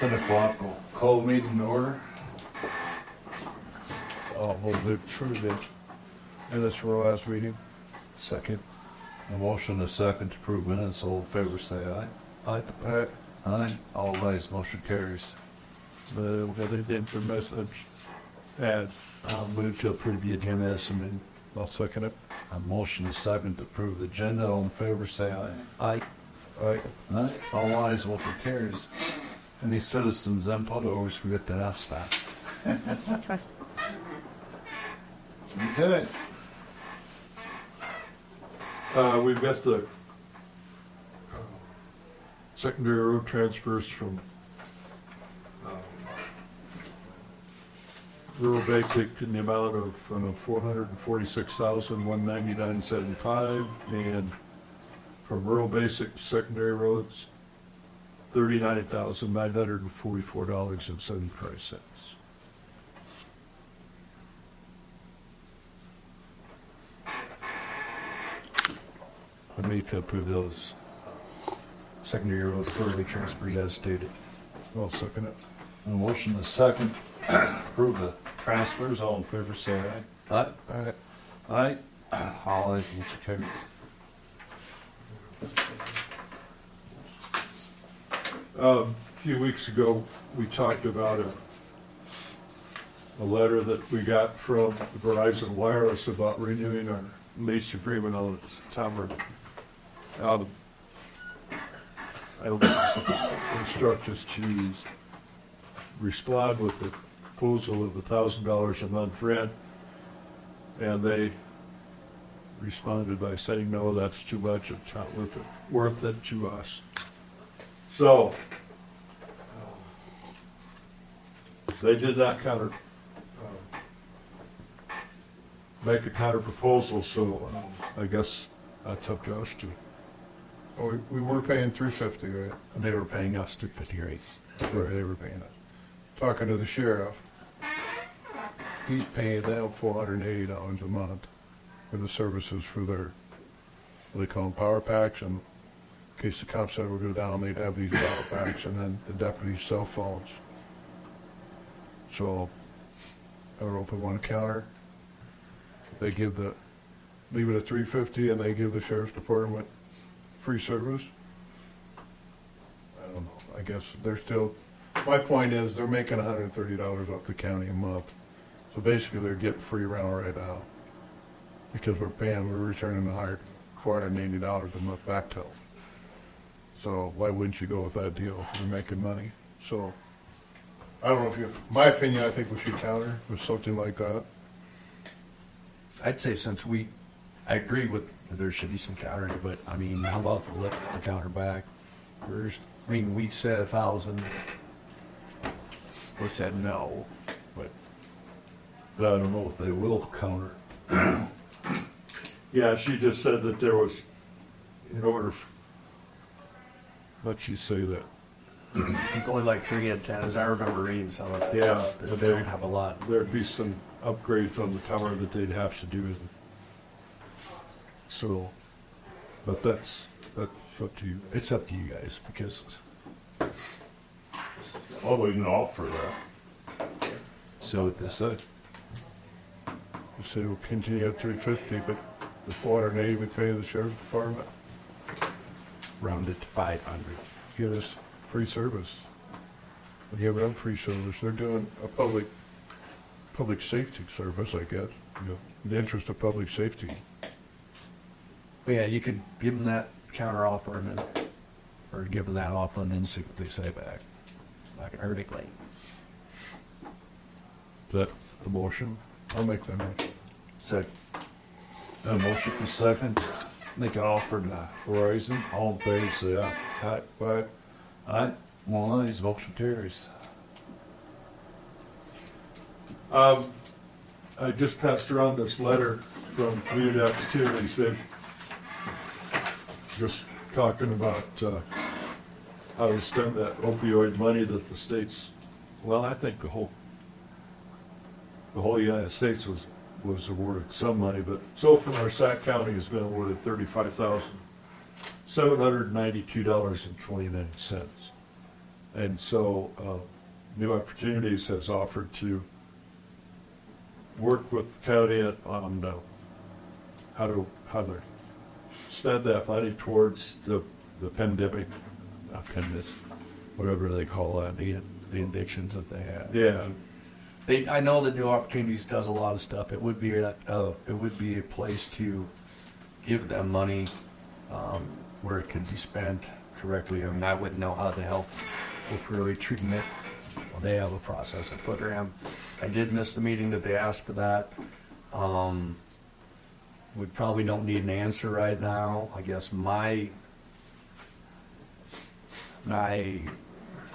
Ten o'clock, we'll call the meeting to order. I'll move to approve the minutes from our last meeting. Second. A motion, a second to approve minutes, all in favor say aye. Aye. Aye. Aye. All ayes, motion carries. Uh, we got an info message. Add, I'll move to approve the agenda as submitted. I'll second it. A motion, a second to approve the agenda, all in favor say aye. Aye. Aye. Aye. All ayes, motion carries. Any citizens input, I always forget to ask that. Trust. Okay. Uh, we've got the uh, secondary road transfers from um, rural basic in the amount of uh, four hundred and forty-six thousand, one ninety-nine seventy-five, and from rural basic secondary roads, thirty-nine thousand, nine hundred and forty-four dollars and seventy-five cents. I move to approve those secondary roads quarterly transfers as stated. I'll second it. A motion, a second approve the transfers, all in favor say aye. Aye. Aye. Aye. All ayes, motion carries. Um, A few weeks ago, we talked about a, a letter that we got from Verizon Wireless about renewing our lease agreement on its tower. Um, I instruct us to respond with the proposal of thousand dollars a month rent. And they responded by saying, no, that's too much, it's not worth it, worth it to us. So, they did not counter, uh, make a counter proposal, so uh, I guess that's up to us to, Oh, we, we were paying three fifty, right? They were paying us two fifty-eight. Right, they were paying us. Talking to the sheriff, he's paying them four hundred and eighty dollars a month for the services for their, what they call them, power packs, and in case the cops ever go down, they'd have these packs, and then the deputies' cell phones. So, we want to counter. They give the, leave it at three fifty, and they give the sheriff's department free service. I don't know, I guess they're still, my point is, they're making hundred and thirty dollars off the county a month. So basically, they're getting free rental right now. Because we're paying, we're returning the higher, four hundred and eighty dollars a month back to them. So why wouldn't you go with that deal? We're making money, so. I don't know if you, my opinion, I think we should counter with something like that. I'd say since we, I agree with, there should be some counter, but I mean, how about the lift the counter back first? I mean, we said a thousand. We said no, but But I don't know if they will counter. yeah, she just said that there was, in order, f- let you say that. it's only like three antennas. I remember reading some of that Yeah, stuff. They but don't have a lot. There'd be some upgrades on the tower that they'd have to do. So, but that's, that's up to you. It's up to you guys because Well, we can offer that. so this, uh, We say we'll continue at three fifty, but the four hundred and eighty we pay the sheriff's department, rounded to five hundred. give us free service. We give them free service, they're doing a public, public safety service, I guess, you know, in the interest of public safety. But yeah, you could give them that counter offer and then, or give them that offer and then see what they say back. It's not gonna hurt anything. Is that the motion? I'll make that motion. So, A motion, a second, make an offer to Verizon, all in. Aye. But Aye. All ayes, motion carries. Um, I just passed around this letter from Community Opportunities. They've just talking about, uh, how to spend that opioid money that the states, well, I think the whole, the whole United States was, was awarded some money, but so far, Sac County has been awarded thirty-five thousand, seven hundred ninety-two dollars and twenty-nine cents. And so, uh, New Opportunities has offered to work with the county on uh, how to, how to spend that money towards the, the pandemic, not pandemic, whatever they call that. The, the addictions that they have. Yeah, They, I know that New Opportunities does a lot of stuff. It would be a, uh, it would be a place to give them money, um, where it could be spent correctly. I mean, I wouldn't know how to help with really treating it. Well, they have a process, a program. I did miss the meeting that they asked for that. Um, we probably don't need an answer right now. I guess my, my,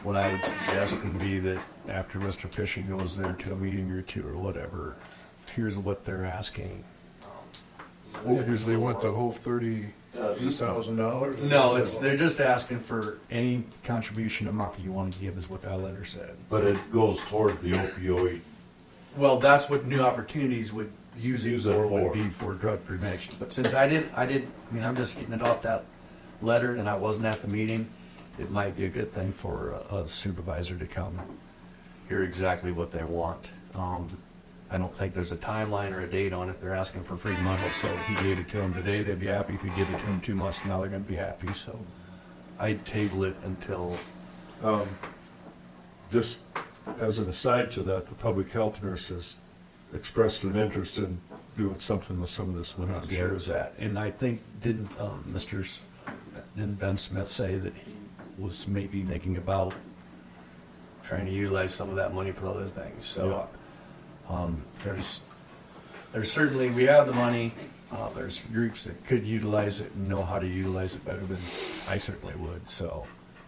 what I would suggest would be that after Mr. Fisher goes there to a meeting or two or whatever, here's what they're asking. Here's they want the whole thirty thousand dollars? No, it's, they're just asking for any contribution amount that you want to give is what that letter said. But it goes toward the opioid. Well, that's what new opportunities would use it Use it for, would for. be for drug prevention. But since I didn't, I didn't, I mean, I'm just getting it off that letter and I wasn't at the meeting, it might be a good thing for a- a supervisor to come hear exactly what they want. Um, I don't think there's a timeline or a date on it. They're asking for free money, so if he gave it to them today, they'd be happy. If he give it to them two months from now, they're gonna be happy, so I'd table it until, um, just as an aside to that, the public health nurse has expressed an interest in doing something with some of this money. I'm sure that. And I think, didn't, um, Mr., S- didn't Ben Smith say that he was maybe thinking about trying to utilize some of that money for other things, so, um, there's, there's certainly, we have the money, uh, there's groups that could utilize it and know how to utilize it better than I certainly would, so,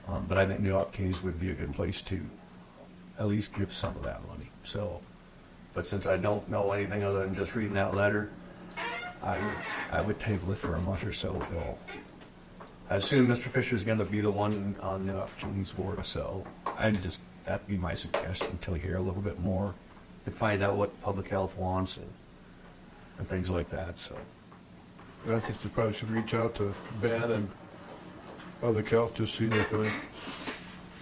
um, but I think New Opportunities would be a good place to at least give some of that money, so. But since I don't know anything other than just reading that letter, I would, I would table it for a month or so till, I assume Mr. Fisher's gonna be the one on the opportunities board, so I'd just, that'd be my suggestion until you hear a little bit more and find out what public health wants and, and things like that, so. I think you probably should reach out to Ben and public health, just see if they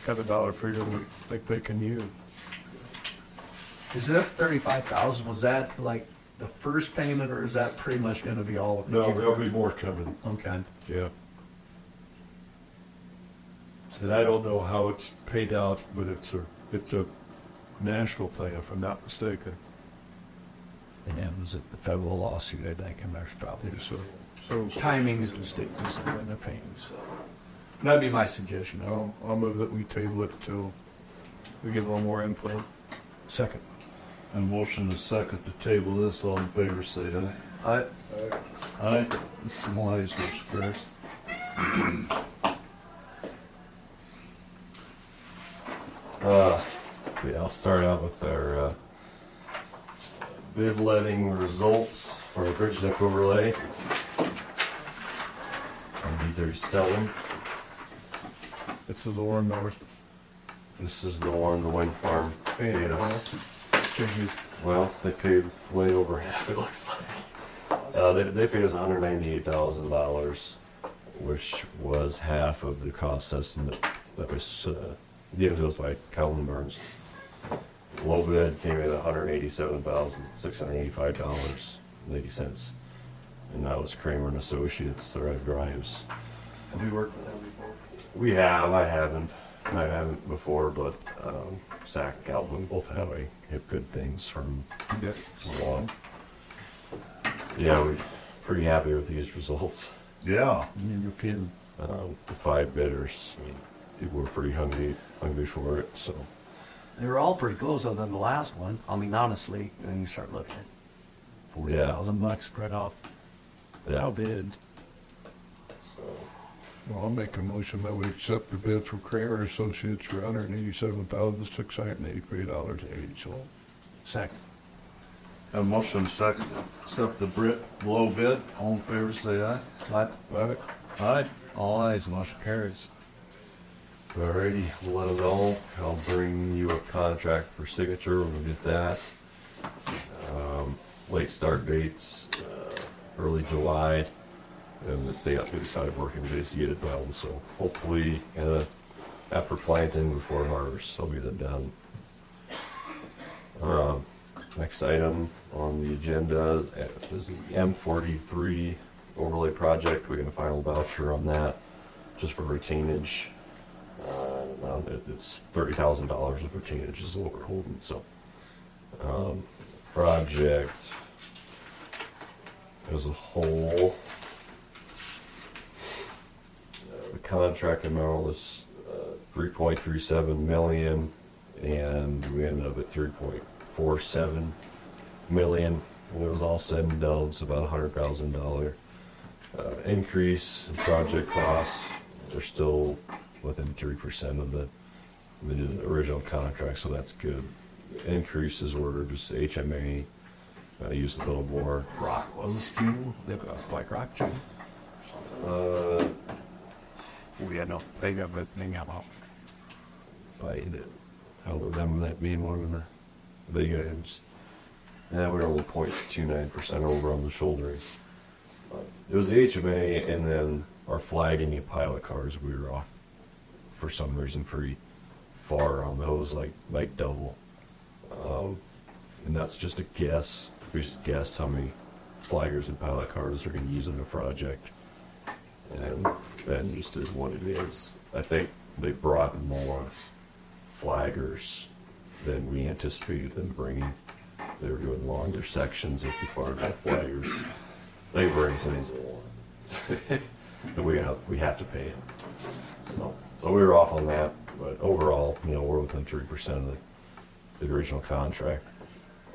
have a dollar figure that think they can use. Is that thirty-five thousand, was that like the first payment, or is that pretty much gonna be all of it? No, there'll be more coming, Okay, yeah. And I don't know how it's paid out, but it's a, it's a national thing, if I'm not mistaken. and it was a federal lawsuit, I think, and there's probably So, so timings and states when they're paying, so. That'd be my suggestion. I'll, I'll move that we table it till we get a little more info. Second. And motion to second to table this, all in favor, say aye. I, Aye. Some ayes, motion carries. Uh, yeah, I'll start out with our uh, bid letting results for a bridge deck overlay. On either Stelling. This is the one that was This is the one the wind farm paid us. Well, they paid way over half, it looks like. Uh, they, they paid us hundred ninety-eight thousand dollars, which was half of the cost estimate that was, uh, us by Calvin Burns. Low bid came in at hundred eighty-seven thousand, six hundred eighty-five dollars and eighty cents. And that was Kramer and Associates, the Red Grimes. have we worked with them before? We have, I haven't, I haven't before, but, um, Zach and Calvin both have, I have good things from along. Yeah, we're pretty happy with these results. Yeah. You're kidding. Um, the five bidders, I mean, people were pretty hungry, hungry for it, so. They were all pretty close other than the last one. I mean, honestly, then you start looking at forty thousand bucks spread off. Yeah. How bid? Well, I'll make a motion that we accept the bid from Kramer and Associates for hundred and eighty-seven thousand, six hundred and eighty-three dollars and eighty cents. Second. Have a motion to second, accept the Brit low bid, all in favor, say aye. Aye. Aye. Aye. All ayes, motion carries. Alrighty, we'll let them know. I'll bring you a contract for signature, we'll get that. Um, late start dates, uh, early July, and they have to decide working days to get it done, so hopefully, uh, after planting before harvest, they'll get it done. Uh, Next item on the agenda is the M forty-three overlay project. We got a final voucher on that, just for retainage. Uh, It's thirty thousand dollars of retainage is what we're holding, so. um, Project as a whole. uh, The contract amount was uh, three point three seven million, and we ended up at three point four seven million. It was all said and done, it's about a hundred thousand dollar uh, increase in project costs. They're still within three percent of the, the original contract, so that's good. Increases were just HMA, uh, use a little more. Rock was too. They've got White Rock too. Uh, We had no, they got the thing out. find it. How would them that being one of the big items? Yeah, we're only point two nine percent over on the shouldering. It was the HMA and then our flagging and pilot cars, we were off for some reason pretty far on those, like, like double. Um, and that's just a guess. We just guess how many flaggers and pilot cars they're gonna use in a project. And that just is what it is. I think they brought more flaggers than we anticipated them bringing. They were doing longer sections of the far flaggers. They bring these And we have, we have to pay them. So, so we were off on that, but overall, you know, we're within three percent of the, the original contract.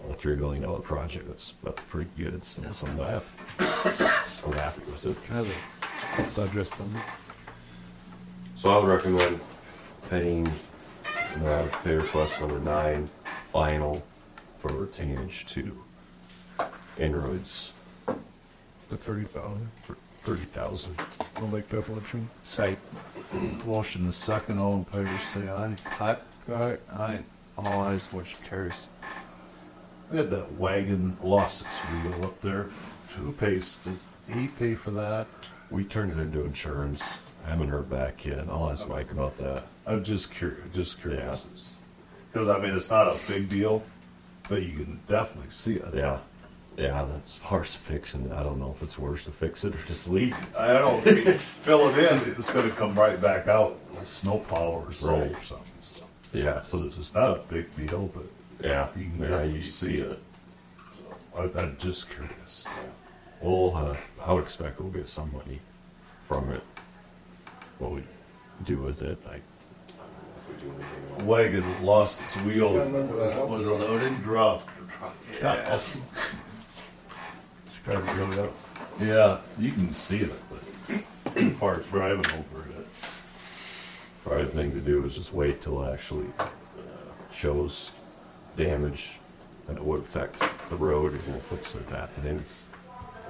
On a three million dollar project, that's, that's pretty good, so, so I'm happy. I'm happy with it. Has a subject funding. So I would recommend paying, uh, pay request number nine, final for retainage to Androids The thirty thousand. For thirty thousand. I'll make that motion. Site. Motion is second, all in favor, say aye. Aye. Aye. Aye. All eyes, motion carries. We had that wagon lost its wheel up there. Who pays, does he pay for that? We turned it into insurance. I haven't heard back yet. I'll ask Mike about that. I'm just curious, just curious. Because, I mean, it's not a big deal, but you can definitely see it. Yeah, yeah, that's hard to fix, and I don't know if it's worse to fix it or just leave. I don't, I mean, fill it in, it's gonna come right back out, with snowplow or salt Right. or something, so. Yeah, So this is not a big deal, but yeah, you can yeah, you see it. So, I, I'm just curious. Well, uh, I would expect we'll get some money from it. What we do with it, like. if we do anything else. Wagon lost its wheel. Was it loaded? Dropped. Yeah. Describe it really up. Yeah, you can see it, but part driving over it. Probably the thing to do is just wait till it actually uh, shows damage and it would affect the road and we'll fix it that. And then it's,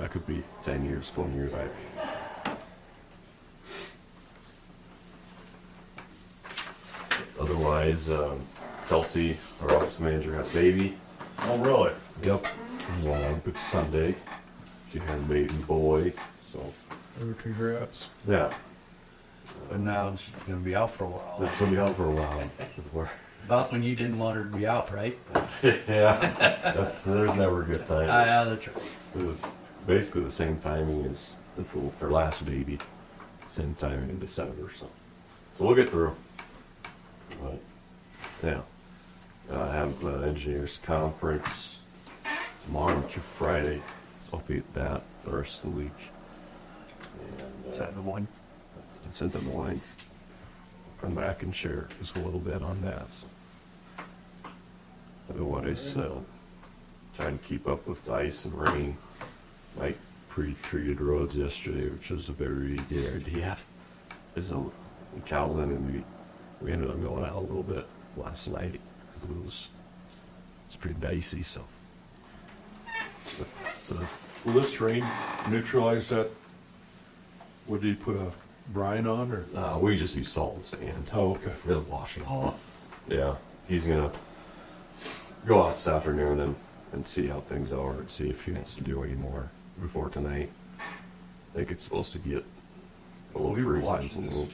that could be ten years, twenty years back. Otherwise, um, Kelsey, our office manager, had a baby. Oh, really? Yep. Well, good Sunday. She had a baby boy. So Oh, Congrats. yeah, But now she's gonna be out for a while. that's gonna be out for a while. We're- About when you didn't want her to be out, right? yeah, that's, there's never a good time. Ah, yeah, that's right. It was basically the same timing as little, their last baby, same time in December. So, so we'll get through. But yeah, I have uh, engineers conference tomorrow through Friday, I'll be at that the rest of the week. And, Is uh, that the one? it's in the morning. Come back and share just a little bit on that. So. Otherwise, uh, trying to keep up with ice and rain. Like pre-treated roads yesterday, which was a very good idea. Is a Calvin and we we ended up going out a little bit last night. It was it's pretty dicey, so. So Will this rain neutralize that? Would you put a brine on or? uh, we just use salt and sand. Oh, okay. It'll wash it off. Yeah, he's gonna go out this afternoon and, and see how things are and see if he wants to do any more before tonight. I think it's supposed to get a little We were freezing. watching little-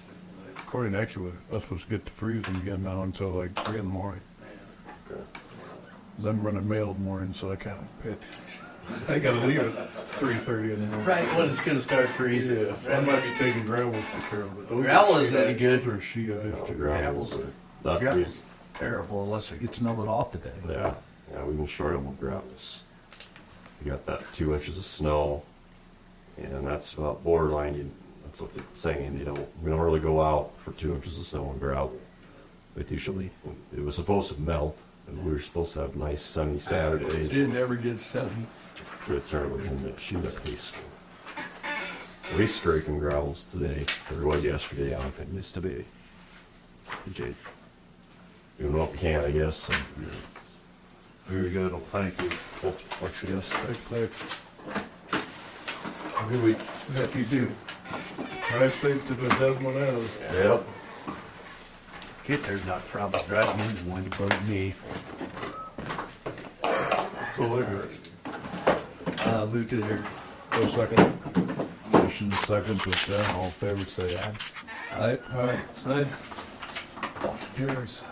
According to actually, that's supposed to get to freezing again now until like three in the morning. Okay. Then running mail in the morning, so I kind of pit. I gotta leave at three thirty in the morning. Right when it's gonna start freezing. Yeah, I'm not taking gravel to care of it. Those Gravel isn't sheet- any good. Those are sheet I No, have to. Gravel's not Gravel's terrible unless it gets melted off today. Yeah, yeah, we've been short on gravels. We got that two inches of snow, and that's about borderline. You, that's what they're saying. You know, we don't really go out for two inches of snow and gravel. But usually, it was supposed to melt, and we were supposed to have nice sunny Saturdays. It never gets sunny. Good turn in the sheet of paste. We scraping gravels today, or it was yesterday, I think it missed today. Jade. Doing what we can, I guess. and, Very good. Well, thank you. well, What's your guess? Thanks, thanks. Good week. That you do. Drive safe to the Desmond Ave. Yep. Kid there's not a problem driving in when you bug me. So there. Uh, Luke there. Go second. Motion second to adjourn. All in favor, say aye. Aye. All right. Side. Cheers.